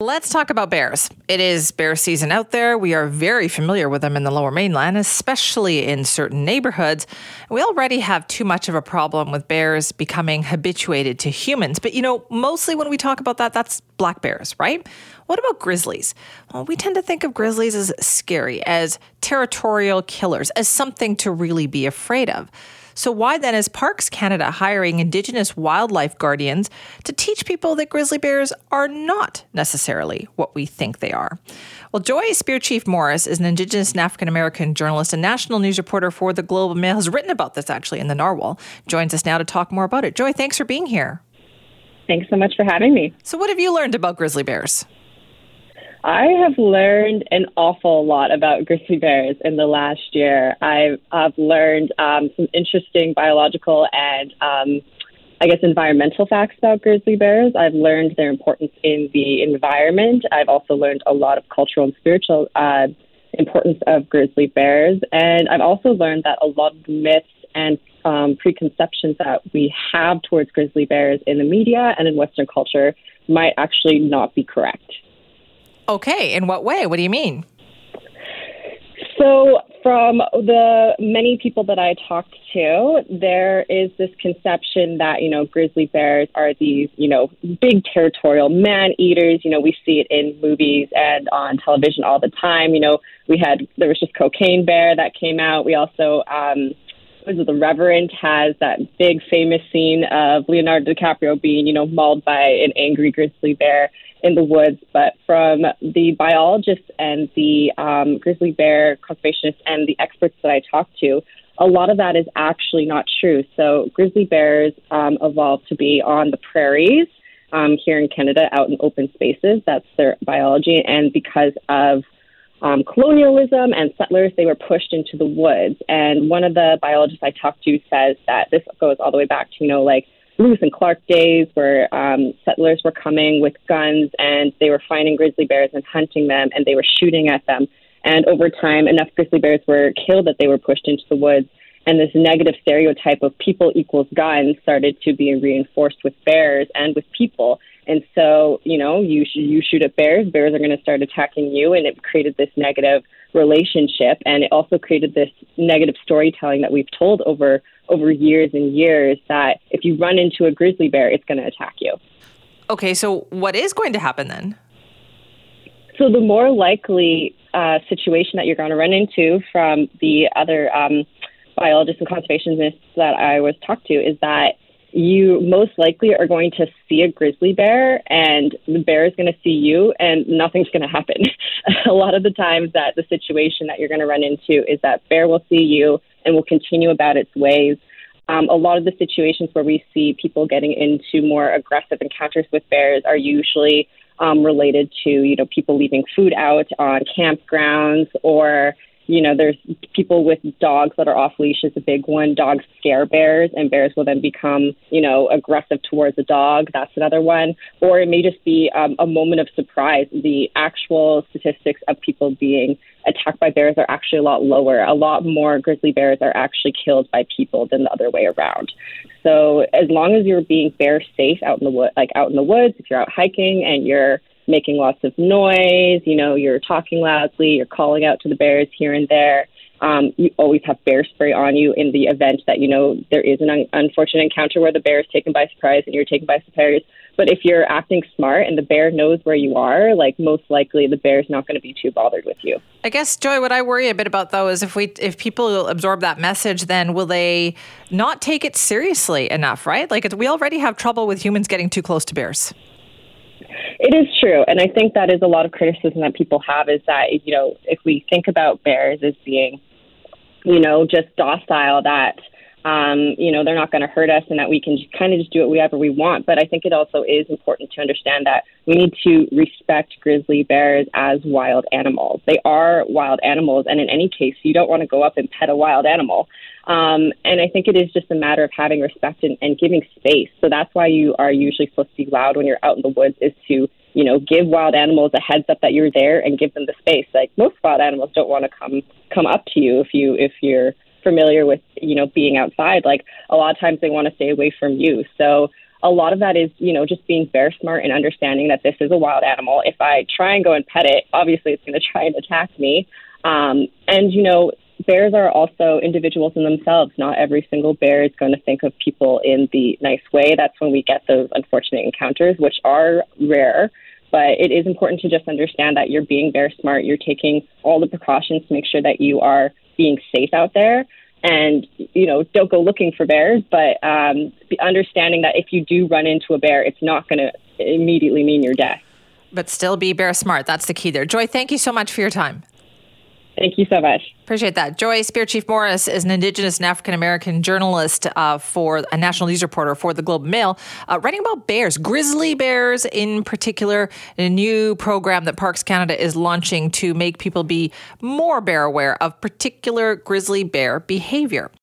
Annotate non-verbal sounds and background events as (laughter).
Let's talk about bears. It is bear season out there. We are very familiar with them in the lower mainland, especially in certain neighborhoods. We already have too much of a problem with bears becoming habituated to humans. But you know, mostly when we talk about that, that's black bears, right? What about grizzlies? Well, we tend to think of grizzlies as scary, as territorial killers, as something to really be afraid of. So, why then is Parks Canada hiring Indigenous wildlife guardians to teach people that grizzly bears are not necessarily what we think they are? Well, Joy SpearChief-Morris is an Indigenous and African American journalist and national news reporter for the Globe and Mail, has written about this actually in the Narwhal. Joins us now to talk more about it. Joy, thanks for being here. Thanks so much for having me. So, what have you learned about grizzly bears? I have learned an awful lot about grizzly bears in the last year. I've, I've learned um, some interesting biological and, um, I guess, environmental facts about grizzly bears. I've learned their importance in the environment. I've also learned a lot of cultural and spiritual uh, importance of grizzly bears. And I've also learned that a lot of myths and um, preconceptions that we have towards grizzly bears in the media and in Western culture might actually not be correct. Okay, in what way? What do you mean? So, from the many people that I talked to, there is this conception that, you know, grizzly bears are these, you know, big territorial man eaters. You know, we see it in movies and on television all the time. You know, we had, there was just Cocaine Bear that came out. We also, um, the Revenant has that big famous scene of Leonardo DiCaprio being, you know, mauled by an angry grizzly bear in the woods, but from the biologists and the um, grizzly bear conservationists and the experts that I talked to, a lot of that is actually not true. So grizzly bears um, evolved to be on the prairies um, here in Canada, out in open spaces. That's their biology, and because of um, colonialism and settlers, they were pushed into the woods. And one of the biologists I talked to says that this goes all the way back to you know like Lewis and Clark days where um, settlers were coming with guns and they were finding grizzly bears and hunting them and they were shooting at them. And over time, enough grizzly bears were killed that they were pushed into the woods. And this negative stereotype of people equals guns started to be reinforced with bears and with people. And so, you know, you sh- you shoot at bears, bears are going to start attacking you, and it created this negative relationship, and it also created this negative storytelling that we've told over over years and years that if you run into a grizzly bear, it's going to attack you. Okay, so what is going to happen then? So the more likely uh, situation that you're going to run into from the other um, biologists and conservationists that I was talked to is that you most likely are going to see a grizzly bear and the bear is going to see you and nothing's going to happen. (laughs) a lot of the times that the situation that you're going to run into is that bear will see you and will continue about its ways. Um, a lot of the situations where we see people getting into more aggressive encounters with bears are usually um, related to, you know, people leaving food out on campgrounds or you know, there's people with dogs that are off leash is a big one. Dogs scare bears, and bears will then become, you know, aggressive towards a dog. That's another one. Or it may just be um, a moment of surprise. The actual statistics of people being attacked by bears are actually a lot lower. A lot more grizzly bears are actually killed by people than the other way around. So as long as you're being bear safe out in the wood, like out in the woods, if you're out hiking and you're making lots of noise. You know, you're talking loudly, you're calling out to the bears here and there. Um, you always have bear spray on you in the event that you know there is an un- unfortunate encounter where the bear is taken by surprise and you're taken by surprise. But if you're acting smart and the bear knows where you are, like most likely the bear's not going to be too bothered with you. I guess Joy, what I worry a bit about though is if we if people absorb that message, then will they not take it seriously enough? Right? Like we already have trouble with humans getting too close to bears. It is true, and I think that is a lot of criticism that people have is that you know if we think about bears as being, you know, just docile, that um, you know they're not going to hurt us, and that we can kind of just do whatever we want. But I think it also is important to understand that we need to respect grizzly bears as wild animals. They are wild animals, and in any case, you don't want to go up and pet a wild animal. Um, and I think it is just a matter of having respect and, and giving space. So that's why you are usually supposed to be loud when you're out in the woods is to, you know, give wild animals a heads up that you're there and give them the space. Like most wild animals don't want to come come up to you if you if you're familiar with, you know, being outside. Like a lot of times they want to stay away from you. So a lot of that is, you know, just being bear smart and understanding that this is a wild animal. If I try and go and pet it, obviously it's going to try and attack me. Um, and, you know, bears are also individuals in themselves. Not every single bear is going to think of people in the nice way. That's when we get those unfortunate encounters, which are rare. But it is important to just understand that you're being bear smart. You're taking all the precautions to make sure that you are being safe out there. And, you know, don't go looking for bears, but um, understanding that if you do run into a bear, it's not going to immediately mean your death. But still be bear smart. That's the key there. Joy, thank you so much for your time. Thank you so much. Appreciate that. Joy SpearChief-Morris is an Indigenous and African American journalist uh, for a national news reporter for the Globe Mail, uh, writing about bears, grizzly bears in particular, a new program that Parks Canada is launching to make people be more bear aware of particular grizzly bear behavior.